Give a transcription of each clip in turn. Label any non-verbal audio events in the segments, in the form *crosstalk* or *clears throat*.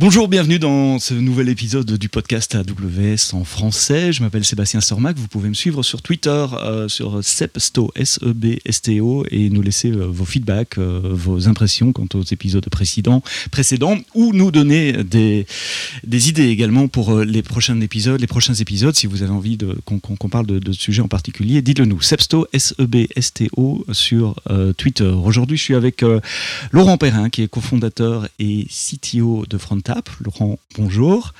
Bonjour, bienvenue dans ce nouvel épisode du podcast AWS en français. Je m'appelle Sébastien Sormac. Vous pouvez me suivre sur Twitter, euh, sur Sebsto, S-E-B-S-T-O, et nous laisser euh, vos feedbacks, euh, vos impressions quant aux épisodes précédents, précédents ou nous donner des, des idées également pour les prochains épisodes, les prochains épisodes. Si vous avez envie qu'on parle de, de sujets en particulier, dites-le nous. Sebsto, S-E-B-S-T-O, sur Twitter. Aujourd'hui, je suis avec Laurent Perrin, qui est cofondateur et CTO de Laurent, bonjour.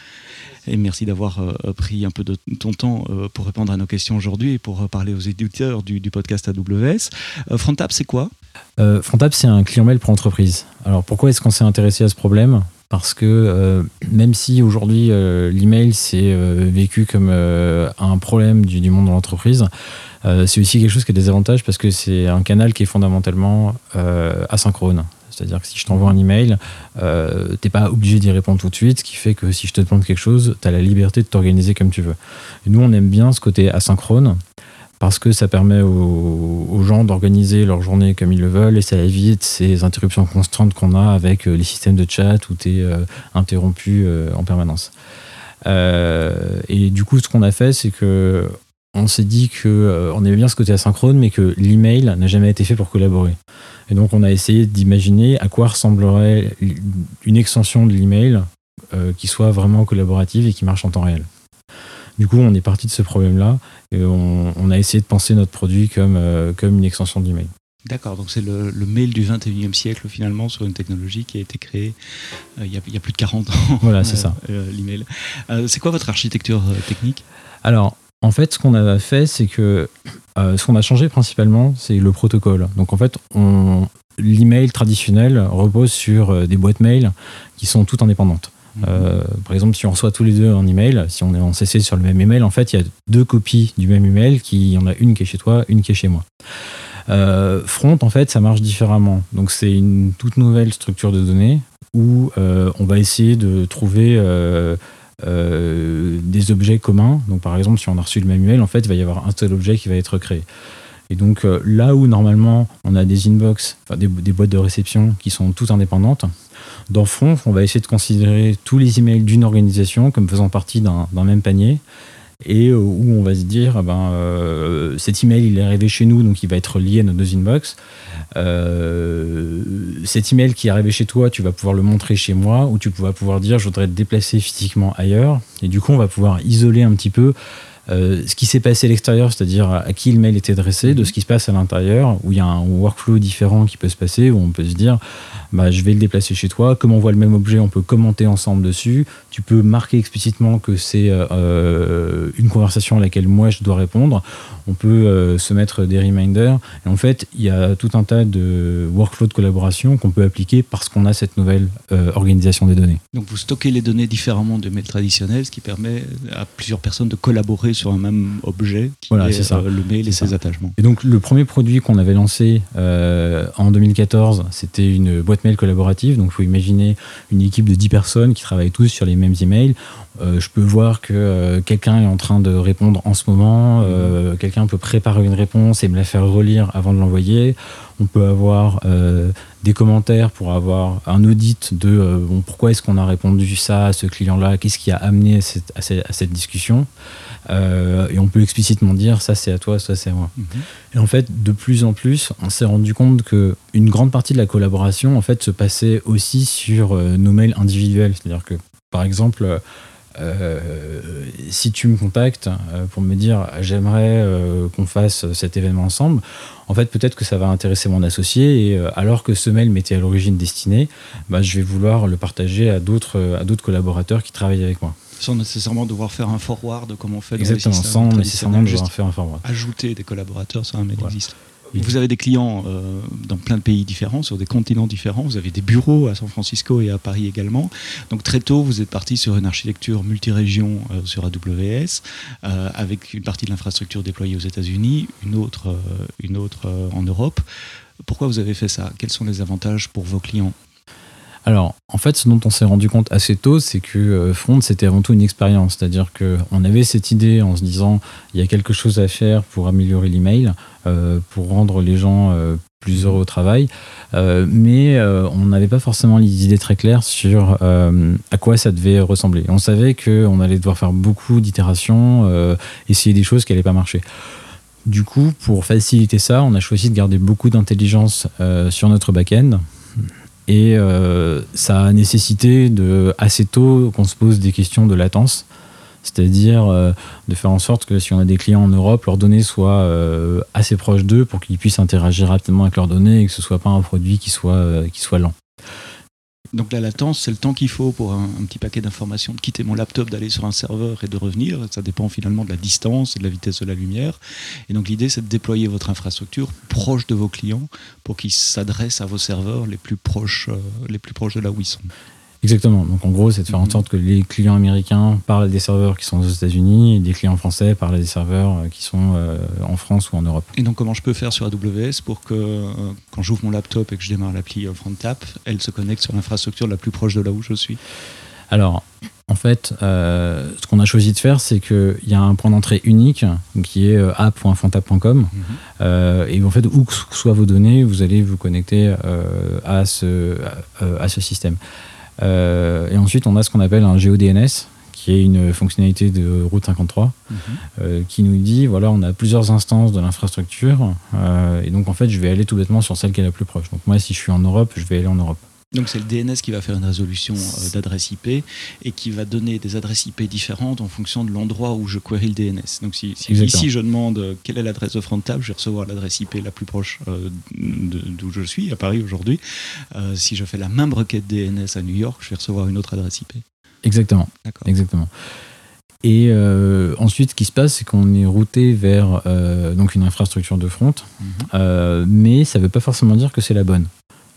Et merci d'avoir euh, pris un peu de ton temps euh, pour répondre à nos questions aujourd'hui et pour euh, parler aux éditeurs du, podcast AWS. Frontap, c'est quoi? Frontap, c'est un client mail pour entreprise. Alors pourquoi est-ce qu'on s'est intéressé à ce problème? Parce que même si aujourd'hui l'email c'est vécu comme un problème du monde de l'entreprise, c'est aussi quelque chose qui a des avantages parce que c'est un canal qui est fondamentalement asynchrone. C'est-à-dire que si je t'envoie un email, euh, tu n'es pas obligé d'y répondre tout de suite, ce qui fait que si je te demande quelque chose, tu as la liberté de t'organiser comme tu veux. Nous, on aime bien ce côté asynchrone parce que ça permet aux, gens d'organiser leur journée comme ils le veulent et ça évite ces interruptions constantes qu'on a avec euh, les systèmes de chat où tu es euh, interrompu en permanence. et du coup, ce qu'on a fait, c'est que on s'est dit que on aimait bien ce côté asynchrone, mais que l'email n'a jamais été fait pour collaborer. Et donc, on a essayé d'imaginer à quoi ressemblerait une extension de l'email euh, qui soit vraiment collaborative et qui marche en temps réel. Du coup, on est parti de ce problème-là et on, a essayé de penser notre produit comme, euh, comme une extension d'email. D'accord, donc c'est le, mail du 21e siècle finalement sur une technologie qui a été créée euh, il, y a, plus de 40 ans. Voilà, c'est *laughs* ça. L'email. c'est quoi votre architecture technique? Alors, en fait, ce qu'on a fait, c'est que euh, ce qu'on a changé principalement, c'est le protocole. Donc en fait, l'email traditionnel repose sur euh, des boîtes mail qui sont toutes indépendantes. Mhm. Euh, par exemple, si on reçoit tous les deux un email, si on est en CC sur le même email, en fait, il y a deux copies du même email, qui, il y en a une qui est chez toi, une qui est chez moi. Front, en fait, ça marche différemment. Donc, c'est une toute nouvelle structure de données où on va essayer de trouver euh, des objets communs. Donc par exemple, si on a reçu le email, en fait, il va y avoir un seul objet qui va être créé. Et donc euh, là où normalement on a des inbox, enfin des, boîtes de réception qui sont toutes indépendantes, dans Front, on va essayer de considérer tous les emails d'une organisation comme faisant partie d'un même panier et euh, où on va se dire ah ben, euh, cet email il est arrivé chez nous donc il va être lié à nos deux inbox. Euh, cet email qui est arrivé chez toi tu vas pouvoir le montrer chez moi ou tu vas pouvoir dire je voudrais te déplacer physiquement ailleurs. Et du coup on va pouvoir isoler un petit peu ce qui s'est passé à l'extérieur, c'est-à-dire à qui le mail était adressé, de ce qui se passe à l'intérieur, où il y a un workflow différent qui peut se passer, où on peut se dire bah, je vais le déplacer chez toi. Comme on voit le même objet, on peut commenter ensemble dessus. Tu peux marquer explicitement que c'est euh, une conversation à laquelle moi je dois répondre. On peut euh, se mettre des reminders. Et en fait, il y a tout un tas de workflows de collaboration qu'on peut appliquer parce qu'on a cette nouvelle euh, organisation des données. Donc vous stockez les données différemment de mail traditionnel, ce qui permet à plusieurs personnes de collaborer sur un même objet, qui voilà, est, ça. le mail et ses attachements. Et donc le premier produit qu'on avait lancé en 2014, c'était une boîte mail collaborative. Donc, il faut imaginer une équipe de 10 personnes qui travaillent tous sur les mêmes emails. Euh, je peux voir que euh, quelqu'un est en train de répondre en ce moment. Euh, quelqu'un peut préparer une réponse et me la faire relire avant de l'envoyer. On peut avoir des commentaires pour avoir un audit de bon, pourquoi est-ce qu'on a répondu ça à ce client-là, qu'est-ce qui a amené à cette, à cette discussion. Euh, et on peut explicitement dire ça c'est à toi, ça c'est à moi. Mhm. Et en fait, de plus en plus, on s'est rendu compte que une grande partie de la collaboration en fait se passait aussi sur euh, nos mails individuels. C'est-à-dire que, par exemple, euh, si tu me contactes pour me dire j'aimerais qu'on fasse cet événement ensemble, en fait peut-être que ça va intéresser mon associé et alors que ce mail m'était à l'origine destiné, bah, je vais vouloir le partager à d'autres à d'autres collaborateurs qui travaillent avec moi. Sans nécessairement devoir faire un forward comme on fait dans Exactement, sans nécessairement devoir faire un forward. Ajouter des collaborateurs sur un mail Vous avez des clients euh, dans plein de pays différents, sur des continents différents. Vous avez des bureaux à San Francisco et à Paris également. Donc très tôt, vous êtes parti sur une architecture multirégion euh, sur AWS, euh, avec une partie de l'infrastructure déployée aux États-Unis, une autre, une autre en Europe. Pourquoi vous avez fait ça? Quels sont les avantages pour vos clients? Alors, en fait, ce dont on s'est rendu compte assez tôt, c'est que Front, c'était avant tout une expérience. C'est-à-dire qu'on avait cette idée en se disant, il y a quelque chose à faire pour améliorer l'email, pour rendre les gens plus heureux au travail, euh, mais euh, on n'avait pas forcément les idées très claires sur euh, à quoi ça devait ressembler. On savait qu'on allait devoir faire beaucoup d'itérations, essayer des choses qui n'allaient pas marcher. Du coup, pour faciliter ça, on a choisi de garder beaucoup d'intelligence sur notre back-end. Et ça a nécessité de, assez tôt qu'on se pose des questions de latence c'est-à-dire euh, de faire en sorte que si on a des clients en Europe, leurs données soient euh, assez proches d'eux pour qu'ils puissent interagir rapidement avec leurs données et que ce ne soit pas un produit qui soit, euh, qui soit lent. Donc la latence, c'est le temps qu'il faut pour un, petit paquet d'informations de quitter mon laptop, d'aller sur un serveur et de revenir. Ça dépend finalement de la distance et de la vitesse de la lumière. Et donc l'idée, c'est de déployer votre infrastructure proche de vos clients pour qu'ils s'adressent à vos serveurs les plus proches, les plus proches de là où ils sont. Exactement. Donc en gros, c'est de faire en mhm. sorte que les clients américains parlent à des serveurs qui sont aux États-Unis et des clients français parlent à des serveurs euh, qui sont euh, en France ou en Europe. Et donc comment je peux faire sur AWS pour que euh, quand j'ouvre mon laptop et que je démarre l'appli FrontTap, elle se connecte sur l'infrastructure la plus proche de là où je suis? Alors, en fait, ce qu'on a choisi de faire, c'est qu'il y a un point d'entrée unique qui est app.frontap.com. Mhm. et en fait, où que soient vos données, vous allez vous connecter à, ce, à ce système. Euh, et ensuite, on a ce qu'on appelle un GeoDNS, qui est une fonctionnalité de Route 53, mhm. euh, qui nous dit voilà, on a plusieurs instances de l'infrastructure, euh, et donc en fait, je vais aller tout bêtement sur celle qui est la plus proche. Donc moi, si je suis en Europe, je vais aller en Europe. Donc c'est le DNS qui va faire une résolution euh, d'adresse IP et qui va donner des adresses IP différentes en fonction de l'endroit où je query le DNS. Donc si, ici je demande euh, quelle est l'adresse de FrontTab, je vais recevoir l'adresse IP la plus proche euh, d'où je suis, à Paris aujourd'hui. si je fais la même requête DNS à New York, je vais recevoir une autre adresse IP. Exactement. Exactement. Et ensuite, ce qui se passe, c'est qu'on est routé vers donc une infrastructure de front, mhm. mais ça ne veut pas forcément dire que c'est la bonne.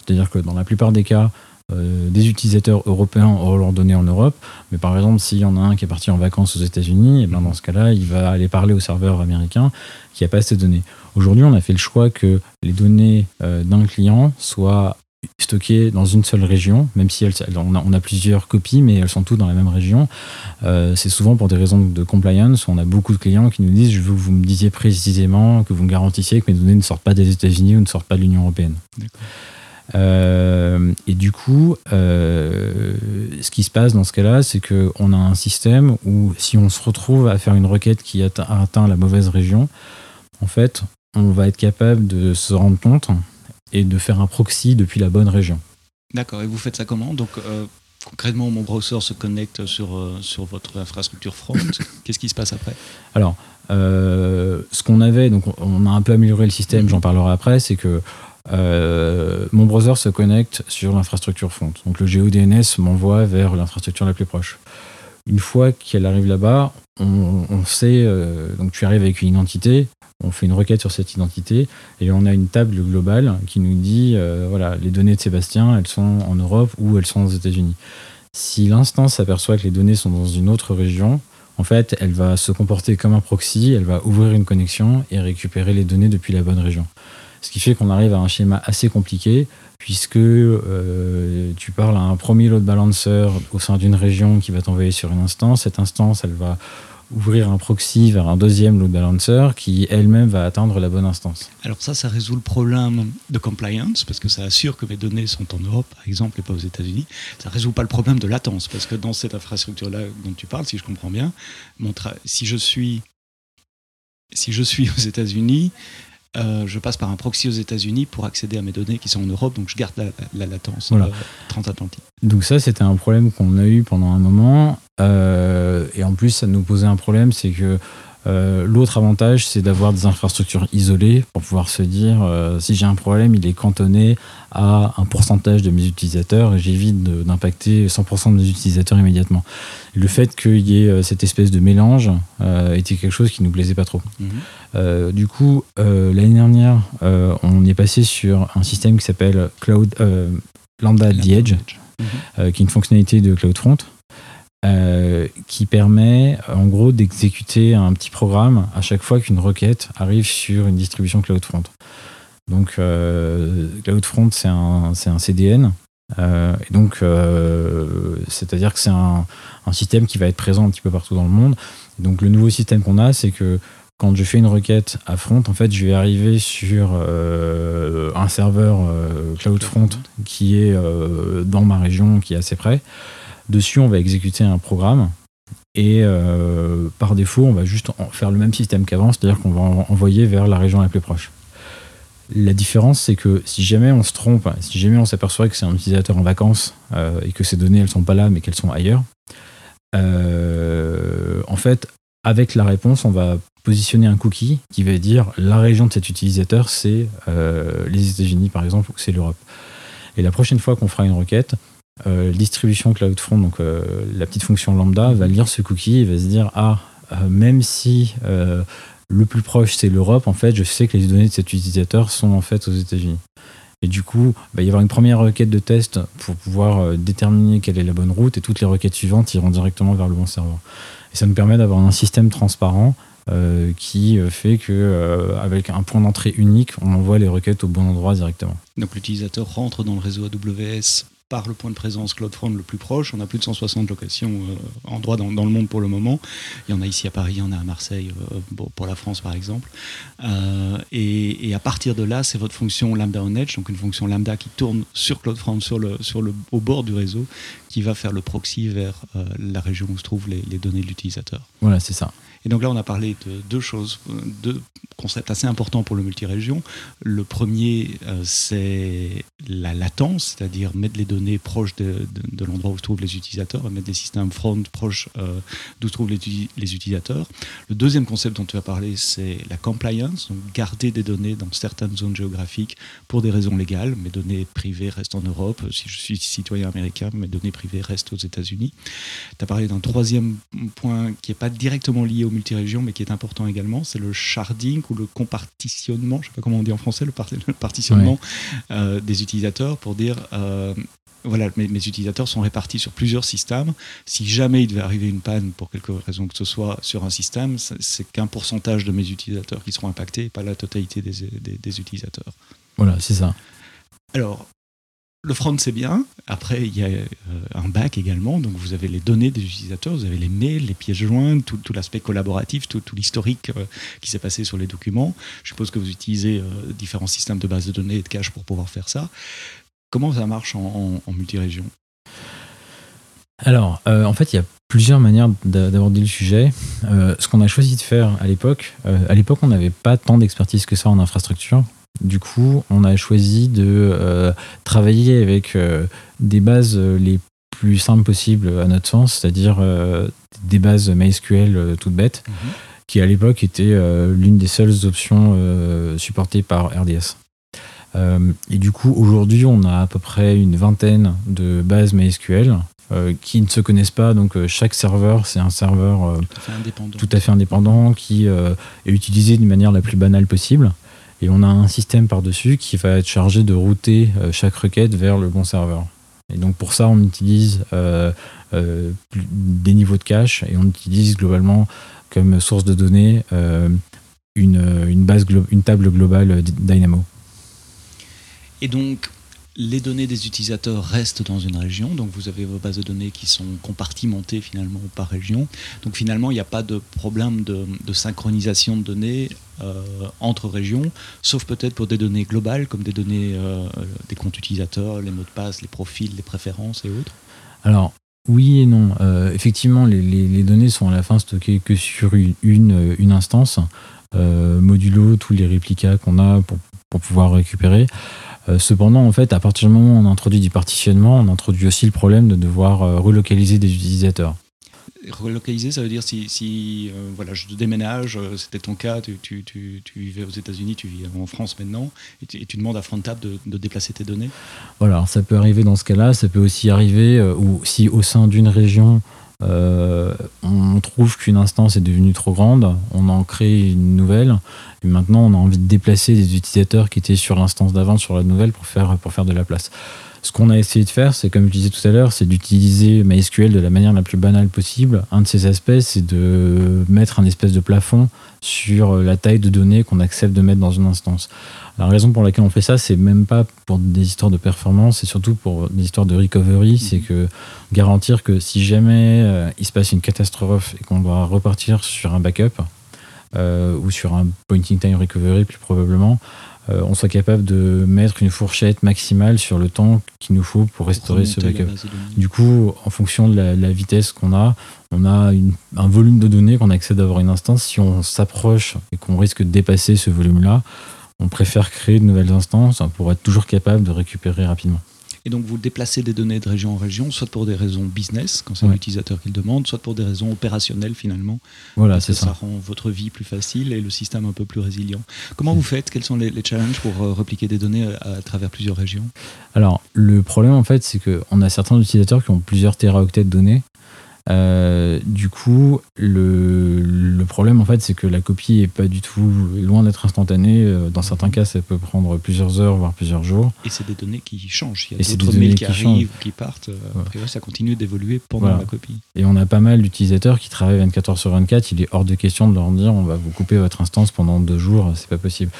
C'est-à-dire que dans la plupart des cas, euh, des utilisateurs européens auront leurs données en Europe, mais par exemple, s'il y en a un qui est parti en vacances aux États-Unis, et eh bien dans ce cas-là, il va aller parler au serveur américain qui n'a pas ces données. Aujourd'hui, on a fait le choix que les données euh, d'un client soient stockées dans une seule région, même si on, a, plusieurs copies, mais elles sont toutes dans la même région. Euh, c'est souvent pour des raisons de compliance. On a beaucoup de clients qui nous disent Je veux que vous me disiez précisément, que vous me garantissiez que mes données ne sortent pas des États-Unis ou ne sortent pas de l'Union européenne. Euh, et du coup, euh, ce qui se passe dans ce cas-là, c'est qu'on a un système où si on se retrouve à faire une requête qui atteint, la mauvaise région, en fait, on va être capable de se rendre compte et de faire un proxy depuis la bonne région. D'accord, et vous faites ça comment? Donc, euh, concrètement, mon browser se connecte sur, sur votre infrastructure front. *laughs* Qu'est-ce qui se passe après? Alors, ce qu'on avait, donc on a un peu amélioré le système, j'en parlerai après, c'est que euh, mon browser se connecte sur l'infrastructure front. Donc le GeoDNS m'envoie vers l'infrastructure la plus proche. Une fois qu'elle arrive là-bas, on, sait, euh, donc tu arrives avec une identité, on fait une requête sur cette identité et on a une table globale qui nous dit euh, voilà les données de Sébastien elles sont en Europe ou elles sont aux États-Unis. Si l'instance s'aperçoit que les données sont dans une autre région, en fait, elle va se comporter comme un proxy, elle va ouvrir une connexion et récupérer les données depuis la bonne région. Ce qui fait qu'on arrive à un schéma assez compliqué, puisque euh, tu parles à un premier load balancer au sein d'une région qui va t'envoyer sur une instance. Cette instance, elle va ouvrir un proxy vers un deuxième load balancer qui elle-même va atteindre la bonne instance. Alors ça, ça résout le problème de compliance parce que ça assure que mes données sont en Europe, par exemple, et pas aux États-Unis. Ça résout pas le problème de latence parce que dans cette infrastructure-là dont tu parles, si je comprends bien, si je suis si je suis aux États-Unis, euh, je passe par un proxy aux États-Unis pour accéder à mes données qui sont en Europe, donc je garde la, latence euh, transatlantique. Donc ça, c'était un problème qu'on a eu pendant un moment, euh, et en plus, ça nous posait un problème, c'est que euh, l'autre avantage, c'est d'avoir des infrastructures isolées pour pouvoir se dire euh, si j'ai un problème, il est cantonné à un pourcentage de mes utilisateurs et j'évite d'impacter 100% de mes utilisateurs immédiatement. le fait qu'il y ait euh, cette espèce de mélange était quelque chose qui nous plaisait pas trop. Mhm. du coup, l'année dernière, on est passé sur un système qui s'appelle Cloud Lambda the Edge, qui est une fonctionnalité de CloudFront. Euh, qui permet en gros d'exécuter un petit programme à chaque fois qu'une requête arrive sur une distribution CloudFront. Donc euh, CloudFront c'est un, un, CDN et donc, c'est-à-dire que c'est un, un, système qui va être présent un petit peu partout dans le monde. Donc, le nouveau système qu'on a, c'est que quand je fais une requête à front, en fait, je vais arriver sur euh, un serveur euh, CloudFront qui est euh, dans ma région, qui est assez près. Dessus, on va exécuter un programme et par défaut, on va juste faire le même système qu'avant, c'est-à-dire qu'on va envoyer vers la région la plus proche. La différence, c'est que si jamais on se trompe, si jamais on s'aperçoit que c'est un utilisateur en vacances et que ces données elles sont pas là mais qu'elles sont ailleurs, en fait, avec la réponse, on va positionner un cookie qui va dire la région de cet utilisateur, c'est euh, les États-Unis par exemple, ou c'est l'Europe. Et la prochaine fois qu'on fera une requête, euh, distribution CloudFront, donc euh, la petite fonction lambda, va lire ce cookie et va se dire ah, même si le plus proche c'est l'Europe, en fait, je sais que les données de cet utilisateur sont en fait aux États-Unis. Et du coup, il va y avoir une première requête de test pour pouvoir déterminer quelle est la bonne route et toutes les requêtes suivantes iront directement vers le bon serveur. Et ça nous permet d'avoir un système transparent euh, qui fait que euh, avec un point d'entrée unique, on envoie les requêtes au bon endroit directement. Donc l'utilisateur rentre dans le réseau AWS par le point de présence CloudFront le plus proche. On a plus de 160 locations euh, endroits dans, le monde pour le moment. Il y en a ici à Paris, il y en a à Marseille, pour la France par exemple. et, et, à partir de là, c'est votre fonction Lambda on Edge, donc une fonction Lambda qui tourne sur CloudFront, sur le, sur le, au bord du réseau, qui va faire le proxy vers la région où se trouvent les, les données de l'utilisateur. Voilà, c'est ça. Et donc là, on a parlé de deux choses, deux concepts assez importants pour le multirégion. Le premier, euh, c'est la latence, c'est-à-dire mettre les données proches de, l'endroit où se trouvent les utilisateurs, mettre des systèmes front proches euh, d'où se trouvent les, les, utilisateurs. Le deuxième concept dont tu as parlé, c'est la compliance, donc garder des données dans certaines zones géographiques pour des raisons légales. Mes données privées restent en Europe. Si je suis citoyen américain, mes données privées restent aux États-Unis. Tu as parlé d'un troisième point qui n'est pas directement lié au multirégion, mais qui est important également, c'est le sharding ou le compartitionnement, je ne sais pas comment on dit en français, le, partitionnement euh, des utilisateurs pour dire euh, voilà, mes, mes, utilisateurs sont répartis sur plusieurs systèmes. Si jamais il devait arriver une panne pour quelque raison que ce soit sur un système, c'est qu'un pourcentage de mes utilisateurs qui seront impactés, pas la totalité des, des, des utilisateurs. Voilà, c'est ça. Alors, le front, c'est bien. Après, il y a euh, un back également. Donc, vous avez les données des utilisateurs, vous avez les mails, les pièces jointes, tout, l'aspect collaboratif, tout, l'historique euh, qui s'est passé sur les documents. Je suppose que vous utilisez euh, différents systèmes de base de données et de cache pour pouvoir faire ça. Comment ça marche en, en, multirégion? Alors, en fait, il y a plusieurs manières d'aborder le sujet. ce qu'on a choisi de faire à l'époque, à l'époque, on n'avait pas tant d'expertise que ça en infrastructure. Du coup, on a choisi de euh, travailler avec euh, des bases euh, les plus simples possibles à notre sens, c'est-à-dire des bases MySQL toutes bêtes, mhm. qui à l'époque étaient l'une des seules options supportées par RDS. et du coup, aujourd'hui, on a à peu près une vingtaine de bases MySQL qui ne se connaissent pas. Donc, chaque serveur, c'est un serveur tout à fait indépendant qui est utilisé d'une manière la plus banale possible. Et on a un système par-dessus qui va être chargé de router euh, chaque requête vers le bon serveur. Et donc pour ça, on utilise euh, euh, des niveaux de cache et on utilise globalement comme source de données une, base une table globale Dynamo. Et donc, les données des utilisateurs restent dans une région, donc vous avez vos bases de données qui sont compartimentées finalement par région. Donc finalement, il n'y a pas de problème de, synchronisation de données euh, entre régions, sauf peut-être pour des données globales comme des données euh, des comptes utilisateurs, les mots de passe, les profils, les préférences et autres. Alors oui et non. Euh, effectivement, les, données sont à la fin stockées que sur une, instance, modulo tous les réplicas qu'on a pour pouvoir récupérer. Euh, cependant, en fait, à partir du moment où on introduit du partitionnement, on introduit aussi le problème de devoir euh, relocaliser des utilisateurs. Relocaliser, ça veut dire si, si euh, voilà, je déménage, c'était ton cas, tu, tu, tu, tu, vivais aux États-Unis, tu vis en France maintenant, et tu, demandes à Frontap de, de, déplacer tes données? Voilà, ça peut arriver dans ce cas-là, ça peut aussi arriver, ou si au sein d'une région, euh, on trouve qu'une instance est devenue trop grande, on en crée une nouvelle, et maintenant on a envie de déplacer des utilisateurs qui étaient sur l'instance d'avant sur la nouvelle pour faire, pour faire de la place. Ce qu'on a essayé de faire, c'est comme je disais tout à l'heure, c'est d'utiliser MySQL de la manière la plus banale possible. Un de ces aspects, c'est de mettre un espèce de plafond sur la taille de données qu'on accepte de mettre dans une instance. La raison pour laquelle on fait ça, c'est même pas pour des histoires de performance, c'est surtout pour des histoires de recovery. C'est mhm. que garantir que si jamais euh, il se passe une catastrophe et qu'on doit repartir sur un backup euh, ou sur un pointing time recovery plus probablement, euh, on soit capable de mettre une fourchette maximale sur le temps qu'il nous faut pour restaurer ce backup. Du coup, en fonction de la, vitesse qu'on a, on a un volume de données qu'on accède d'avoir une instance. Si on s'approche et qu'on risque de dépasser ce volume-là, on préfère créer de nouvelles instances pour être toujours capable de récupérer rapidement. Et donc vous déplacez des données de région en région, soit pour des raisons business, quand c'est un utilisateur qui le demande, soit pour des raisons opérationnelles finalement. Voilà, c'est ça. Ça rend votre vie plus facile et le système un peu plus résilient. Comment vous faites? Quels sont les, challenges pour euh, repliquer des données à, travers plusieurs régions? Alors, le problème en fait, c'est qu'on a certains utilisateurs qui ont plusieurs téraoctets de données. Euh, du coup, le, problème en fait, c'est que la copie est pas du tout loin d'être instantanée. Euh, dans certains cas, ça peut prendre plusieurs heures, voire plusieurs jours. Et c'est des données qui changent. Il y a d'autres mails qui, arrivent, qui partent. Après, ça continue d'évoluer pendant la copie. Et on a pas mal d'utilisateurs qui travaillent 24 heures sur 24. Il est hors de question de leur dire on va vous couper votre instance pendant deux jours. C'est pas possible.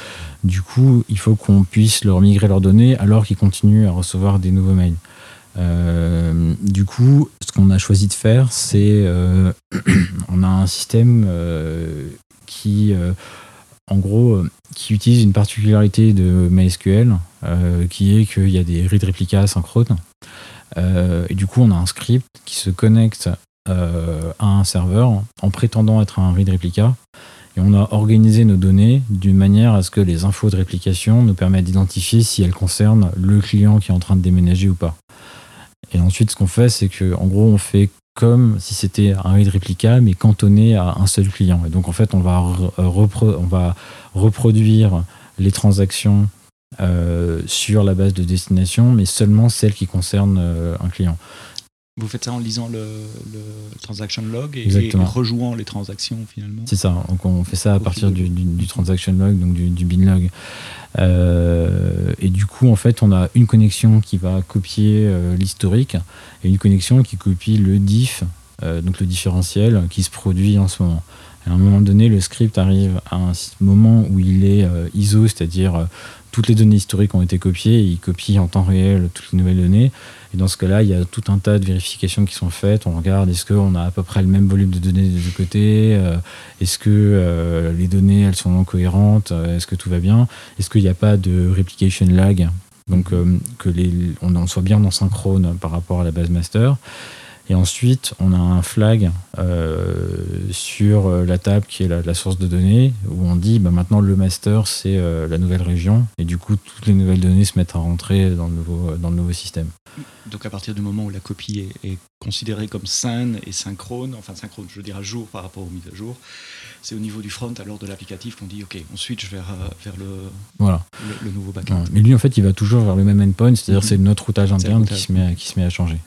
Du coup, il faut qu'on puisse leur migrer leurs données alors qu'ils continuent à recevoir des nouveaux mails. Euh, du coup, ce qu'on a choisi de faire, c'est euh, *clears throat* on a un système euh, qui, en gros, qui utilise une particularité de MySQL, qui est qu'il y a des read réplicas asynchrones. et du coup, on a un script qui se connecte à un serveur en prétendant être un read replica. Et on a organisé nos données d'une manière à ce que les infos de réplication nous permettent d'identifier si elles concernent le client qui est en train de déménager ou pas. Et ensuite, ce qu'on fait, c'est qu'en gros, on fait comme si c'était un read replica, mais cantonné à un seul client. Et donc, en fait, on va, va reproduire les transactions euh, sur la base de destination, mais seulement celles qui concernent euh, un client. Vous faites ça en lisant le, transaction log et, en rejouant les transactions finalement C'est ça, donc on fait ça à partir du, transaction log, donc du, du bin log. Euh, et du coup, en fait, on a une connexion qui va copier euh, l'historique et une connexion qui copie le diff, euh, donc le différentiel qui se produit en ce moment. À un moment donné, le script arrive à un moment où il est ISO, c'est-à-dire toutes les données historiques ont été copiées, et il copie en temps réel toutes les nouvelles données. Et dans ce cas-là, il y a tout un tas de vérifications qui sont faites. On regarde est-ce qu'on a à peu près le même volume de données des deux côtés euh, Est-ce que euh, les données elles sont cohérentes euh, Est-ce que tout va bien Est-ce qu'il n'y a pas de replication lag Donc que les, on soit bien en synchrone par rapport à la base master. Et ensuite, on a un flag euh, sur euh, la table qui est la, source de données, où on dit bah, maintenant le master, c'est euh, la nouvelle région. Et du coup, toutes les nouvelles données se mettent à rentrer dans le nouveau, dans le nouveau système. Donc à partir du moment où la copie est, considérée comme saine et synchrone, enfin synchrone, je veux dire à jour par rapport aux mises à jour, c'est au niveau du front, alors de l'applicatif, qu'on dit OK, on switch vers, vers le, voilà. le, nouveau backend. Mais lui, en fait, il va toujours vers le même endpoint, c'est-à-dire mm-hmm. c'est notre routage interne qui se, met, qui se met à changer.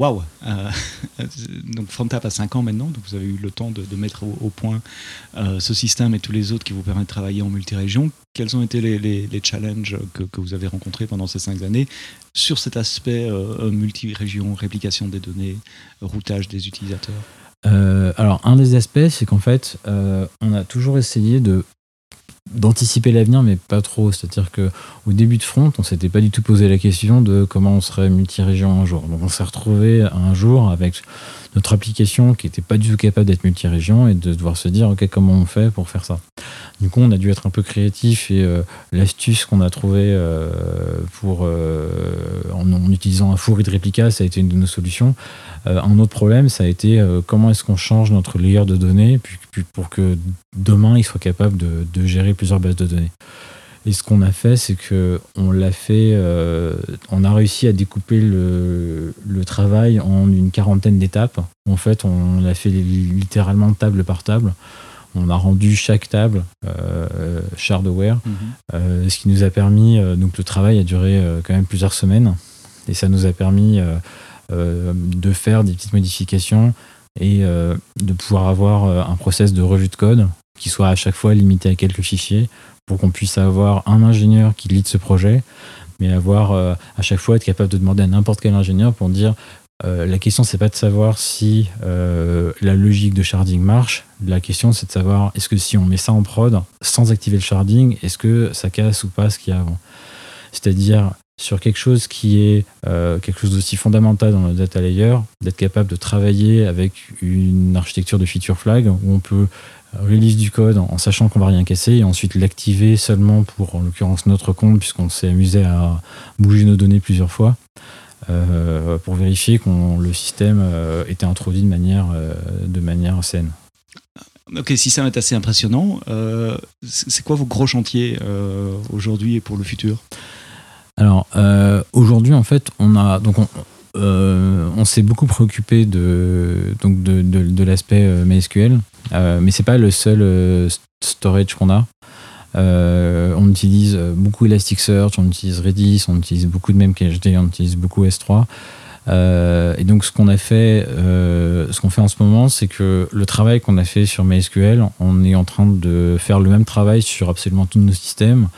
Waouh euh, *laughs* Donc Frontap a 5 ans maintenant, donc vous avez eu le temps de, mettre au, point euh, ce système et tous les autres qui vous permettent de travailler en multirégion. Quels ont été les, challenges que, vous avez rencontrés pendant ces 5 années sur cet aspect euh, multirégion, réplication des données, routage des utilisateurs? Alors, un des aspects, c'est qu'en fait, on a toujours essayé de d'anticiper l'avenir, mais pas trop. C'est-à-dire que au début de Front, on s'était pas du tout posé la question de comment on serait multi-région un jour. Donc on s'est retrouvé un jour avec notre application qui n'était pas du tout capable d'être multi-région et de devoir se dire ok comment on fait pour faire ça? Du coup on a dû être un peu créatif et euh, l'astuce qu'on a trouvée euh, pour euh, en, utilisant un full read replica ça a été une de nos solutions. un autre problème ça a été comment est-ce qu'on change notre layer de données pour que demain il soit capable de gérer plusieurs bases de données. Et ce qu'on a fait, c'est que on l'a fait, on a réussi à découper le, travail en une quarantaine d'étapes. En fait, on l'a fait littéralement table par table. On a rendu chaque table euh, shardware, mhm. euh, ce qui nous a permis, donc le travail a duré quand même plusieurs semaines, et ça nous a permis de faire des petites modifications et de pouvoir avoir un process de revue de code qui soit à chaque fois limité à quelques fichiers pour qu'on puisse avoir un ingénieur qui lead ce projet, mais avoir à chaque fois être capable de demander à n'importe quel ingénieur pour dire la question c'est pas de savoir si la logique de sharding marche, la question c'est de savoir est-ce que si on met ça en prod sans activer le sharding, est-ce que ça casse ou pas ce qu'il y a avant? C'est-à-dire sur quelque chose qui est euh, quelque chose d'aussi fondamental dans le data layer, d'être capable de travailler avec une architecture de feature flag où on peut release du code en, sachant qu'on va rien casser et ensuite l'activer seulement pour en l'occurrence notre compte puisqu'on s'est amusé à bouger nos données plusieurs fois euh, pour vérifier que le système euh, était introduit de manière, de manière saine. Ok, si système est assez impressionnant. c'est quoi vos gros chantiers aujourd'hui et pour le futur? Alors euh, aujourd'hui en fait on a donc on, euh, s'est beaucoup préoccupé de donc de, l'aspect euh, MySQL, mais c'est pas le seul storage qu'on a. on utilise beaucoup Elasticsearch, on utilise Redis, on utilise beaucoup de Memcached, on utilise beaucoup S3. et donc ce qu'on a fait, ce qu'on fait en ce moment, c'est que le travail qu'on a fait sur MySQL, on est en train de faire le même travail sur absolument tous nos systèmes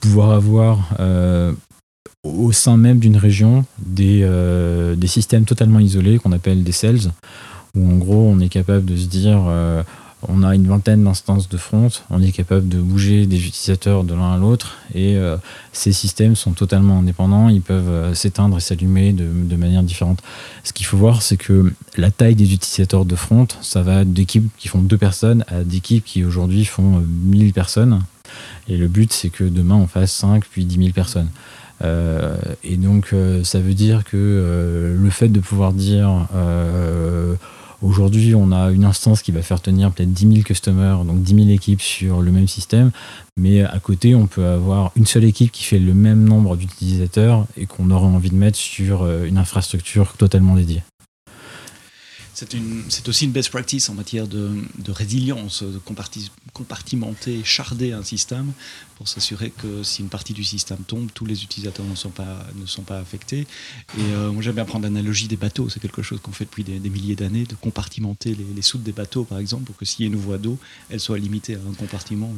pouvoir avoir euh, au sein même d'une région des, euh, des, systèmes totalement isolés qu'on appelle des cells, où en gros on est capable de se dire euh, on a une vingtaine d'instances de front, on est capable de bouger des utilisateurs de l'un à l'autre et ces systèmes sont totalement indépendants, ils peuvent s'éteindre et s'allumer de, manière différente. Ce qu'il faut voir, c'est que la taille des utilisateurs de front, ça va d'équipes qui font deux personnes à d'équipes qui aujourd'hui font 1000 personnes et le but, c'est que demain, on fasse 5 puis 10 000 personnes. Euh, et donc, euh, ça veut dire que euh, le fait de pouvoir dire aujourd'hui, on a une instance qui va faire tenir peut-être 10 000 customers, donc 10 000 équipes sur le même système, mais à côté, on peut avoir une seule équipe qui fait le même nombre d'utilisateurs et qu'on aurait envie de mettre sur une infrastructure totalement dédiée. C'est aussi une best practice en matière de, résilience, de compartimenter, charder un système pour s'assurer que si une partie du système tombe, tous les utilisateurs ne sont pas, ne sont pas affectés. Et euh, moi j'aime bien prendre l'analogie des bateaux, c'est quelque chose qu'on fait depuis des, milliers d'années, de compartimenter les, soutes des bateaux par exemple, pour que s'il y a une voie d'eau, elle soit limitée à un compartiment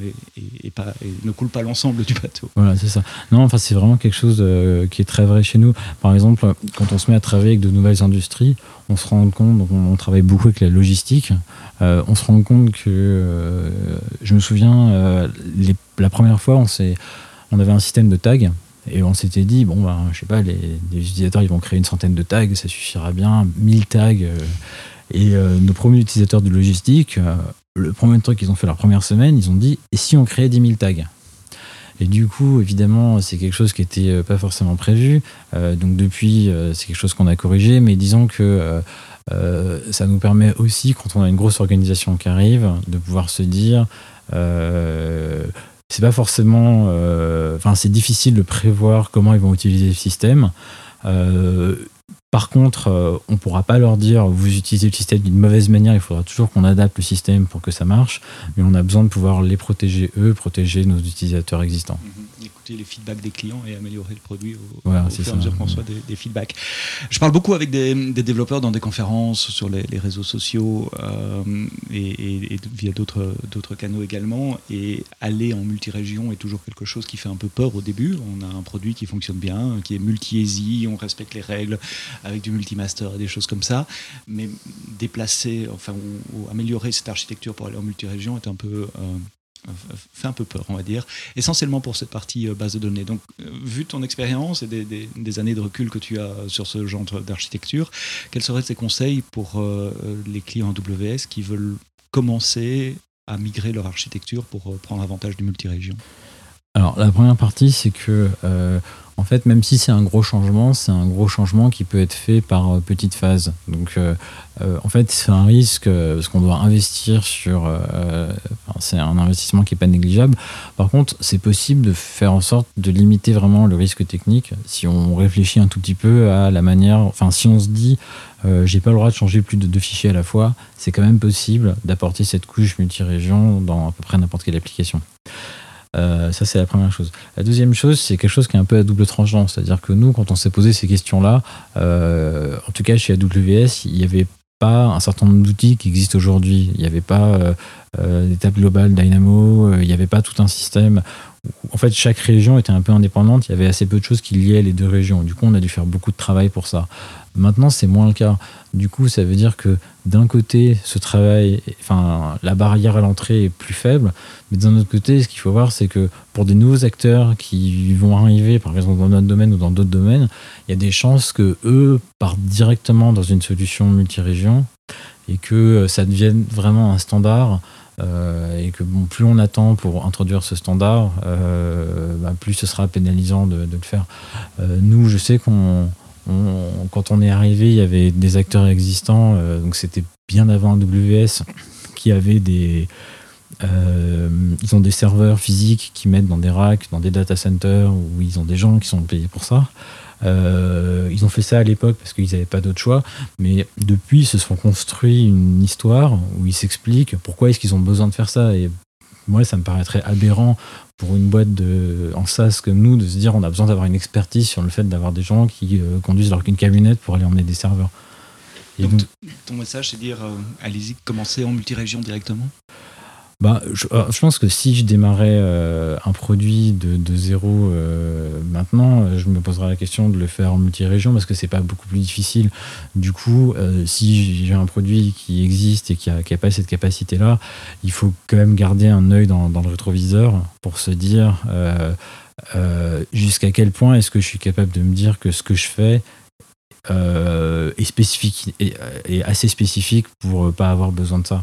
et, pas, ne coule pas l'ensemble du bateau. Voilà, c'est ça. Non, enfin c'est vraiment quelque chose euh, qui est très vrai chez nous. Par exemple, quand on se met à travailler avec de nouvelles industries, on se rend compte, on, travaille beaucoup avec la logistique, euh, on se rend compte que, je me souviens, les la première fois, on, avait un système de tags et on s'était dit, bon, ben, je sais pas, les, utilisateurs ils vont créer une centaine de tags, ça suffira bien, 1000 tags. Euh, et euh, nos premiers utilisateurs de logistique, euh, le premier truc qu'ils ont fait la première semaine, ils ont dit, et si on créait 10 000 tags? Et du coup, évidemment, c'est quelque chose qui n'était pas forcément prévu. donc depuis, c'est quelque chose qu'on a corrigé. Mais disons que ça nous permet aussi, quand on a une grosse organisation qui arrive, de pouvoir se dire c'est pas forcément. Euh, enfin, c'est difficile de prévoir comment ils vont utiliser le système. Euh, par contre, euh, on ne pourra pas leur dire vous utilisez le système d'une mauvaise manière, il faudra toujours qu'on adapte le système pour que ça marche, mais on a besoin de pouvoir les protéger eux, protéger nos utilisateurs existants. Les feedbacks des clients et améliorer le produit au, fur et à mesure qu'on reçoit des, feedbacks. Je parle beaucoup avec des, développeurs dans des conférences sur les, réseaux sociaux euh, et, via d'autres canaux également. Et aller en multi-région est toujours quelque chose qui fait un peu peur au début. On a un produit qui fonctionne bien, qui est multi-easy, on respecte les règles avec du multi-master et des choses comme ça. Mais déplacer, enfin, ou, améliorer cette architecture pour aller en multi-région est un peu... Euh, fait un peu peur, on va dire, essentiellement pour cette partie euh, base de données. Donc, euh, vu ton expérience et des, années de recul que tu as sur ce genre d'architecture, quels seraient tes conseils pour euh, les clients AWS qui veulent commencer à migrer leur architecture pour prendre avantage du multirégion? Alors, la première partie, c'est que en fait, même si c'est un gros changement, c'est un gros changement qui peut être fait par euh, petites phases. Donc, euh, euh, en fait, c'est un risque parce qu'on doit investir sur. c'est un investissement qui n'est pas négligeable. Par contre, c'est possible de faire en sorte de limiter vraiment le risque technique si on réfléchit un tout petit peu à la manière. Enfin, si on se dit. j'ai pas le droit de changer plus de deux fichiers à la fois, c'est quand même possible d'apporter cette couche multi-région dans à peu près n'importe quelle application. Euh, ça, c'est la première chose. La deuxième chose, c'est quelque chose qui est un peu à double tranchant. C'est-à-dire que nous, quand on s'est posé ces questions-là, euh, en tout cas chez AWS, il n'y avait pas un certain nombre d'outils qui existent aujourd'hui. Il n'y avait pas euh, des tables globales Dynamo, il n'y avait pas tout un système en fait, chaque région était un peu indépendante. Il y avait assez peu de choses qui liaient les deux régions. Du coup, on a dû faire beaucoup de travail pour ça. Maintenant, c'est moins le cas. Du coup, ça veut dire que d'un côté, ce travail, enfin, la barrière à l'entrée est plus faible, mais d'un autre côté, ce qu'il faut voir, c'est que pour des nouveaux acteurs qui vont arriver, par exemple dans notre domaine ou dans d'autres domaines, il y a des chances que eux partent directement dans une solution multirégion et que ça devienne vraiment un standard euh, et que bon, plus on attend pour introduire ce standard, euh, bah, plus ce sera pénalisant de, le faire. Euh, nous, je sais qu'on quand on est arrivé, il y avait des acteurs existants, donc c'était bien avant AWS, qui avaient des, ils ont des serveurs physiques qui mettent dans des racks, dans des data centers, où ils ont des gens qui sont payés pour ça. Euh, ils ont fait ça à l'époque parce qu'ils n'avaient pas d'autre choix, mais depuis, ils se sont construits une histoire où ils s'expliquent pourquoi est-ce qu'ils ont besoin de faire ça. Et moi, ça me paraîtrait aberrant pour une boîte de, en SaaS comme nous de se dire on a besoin d'avoir une expertise sur le fait d'avoir des gens qui euh, conduisent leur une camionnette pour aller emmener des serveurs. donc, ton message, c'est dire euh, allez-y, commencez en multirégion directement? Bah, euh, je, pense que si je démarrais euh, un produit de, zéro euh, maintenant, je me poserais la question de le faire en multi-région parce que c'est pas beaucoup plus difficile. Du coup, si j'ai un produit qui existe et qui n'a a pas cette capacité-là, il faut quand même garder un œil dans, le rétroviseur pour se dire jusqu'à quel point est-ce que je suis capable de me dire que ce que je fais est spécifique assez spécifique pour pas avoir besoin de ça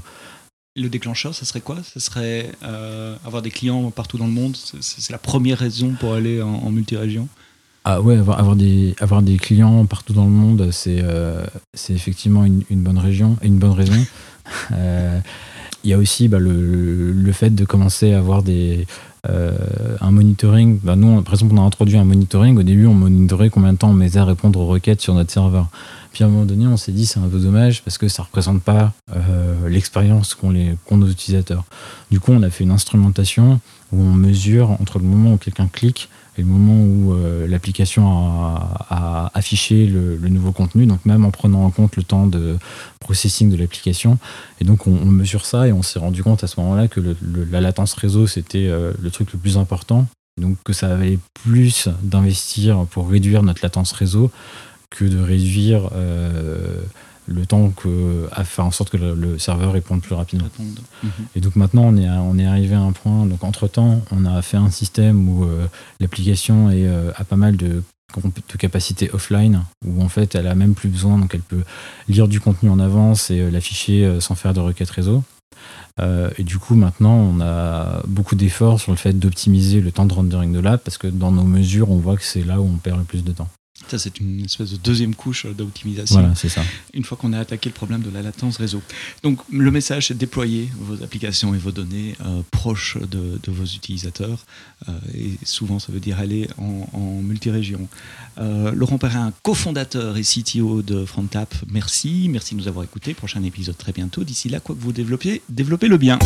le déclencheur, ça serait quoi? Ce serait euh, avoir des clients partout dans le monde C'est la première raison pour aller en, en multirégion? Ah ouais, avoir, des, avoir des clients partout dans le monde, c'est euh, effectivement une, bonne région, une bonne raison. *laughs* Euh, il y a aussi bah, le, le, fait de commencer à avoir des, un monitoring. Bah, nous, par exemple, on a introduit un monitoring. Au début, on monitorait combien de temps on mettait à répondre aux requêtes sur notre serveur. Puis à un moment donné, on s'est dit c'est un peu dommage parce que ça ne représente pas euh, l'expérience qu'ont nos utilisateurs. Du coup, on a fait une instrumentation où on mesure entre le moment où quelqu'un clique et le moment où euh, l'application a, affiché le, nouveau contenu, donc même en prenant en compte le temps de processing de l'application. Et donc on, mesure ça et on s'est rendu compte à ce moment-là que la latence réseau, c'était euh, le truc le plus important. Donc que ça avait plus d'investir pour réduire notre latence réseau que de réduire euh, le temps que, à faire en sorte que le, serveur réponde plus rapidement. Mhm. Et donc maintenant, on est, on est arrivé à un point. Donc entre temps, on a fait un système où euh, l'application euh, a pas mal de, de capacité offline, où en fait, elle a même plus besoin, donc elle peut lire du contenu en avance et l'afficher sans faire de requête réseau. et du coup, maintenant, on a beaucoup d'efforts sur le fait d'optimiser le temps de rendering de l'app, parce que dans nos mesures, on voit que c'est là où on perd le plus de temps. Ça, c'est une espèce de deuxième couche d'optimisation. Voilà, c'est ça. Une fois qu'on a attaqué le problème de la latence réseau. Donc, le message, c'est déployer vos applications et vos données euh, proches de, vos utilisateurs. Euh, et souvent, ça veut dire aller en, en multirégion. Euh, Laurent Perrin, cofondateur et CTO de FrontApp, merci. Merci de nous avoir écoutés. Prochain épisode très bientôt. D'ici là, quoi que vous développiez, développez-le bien.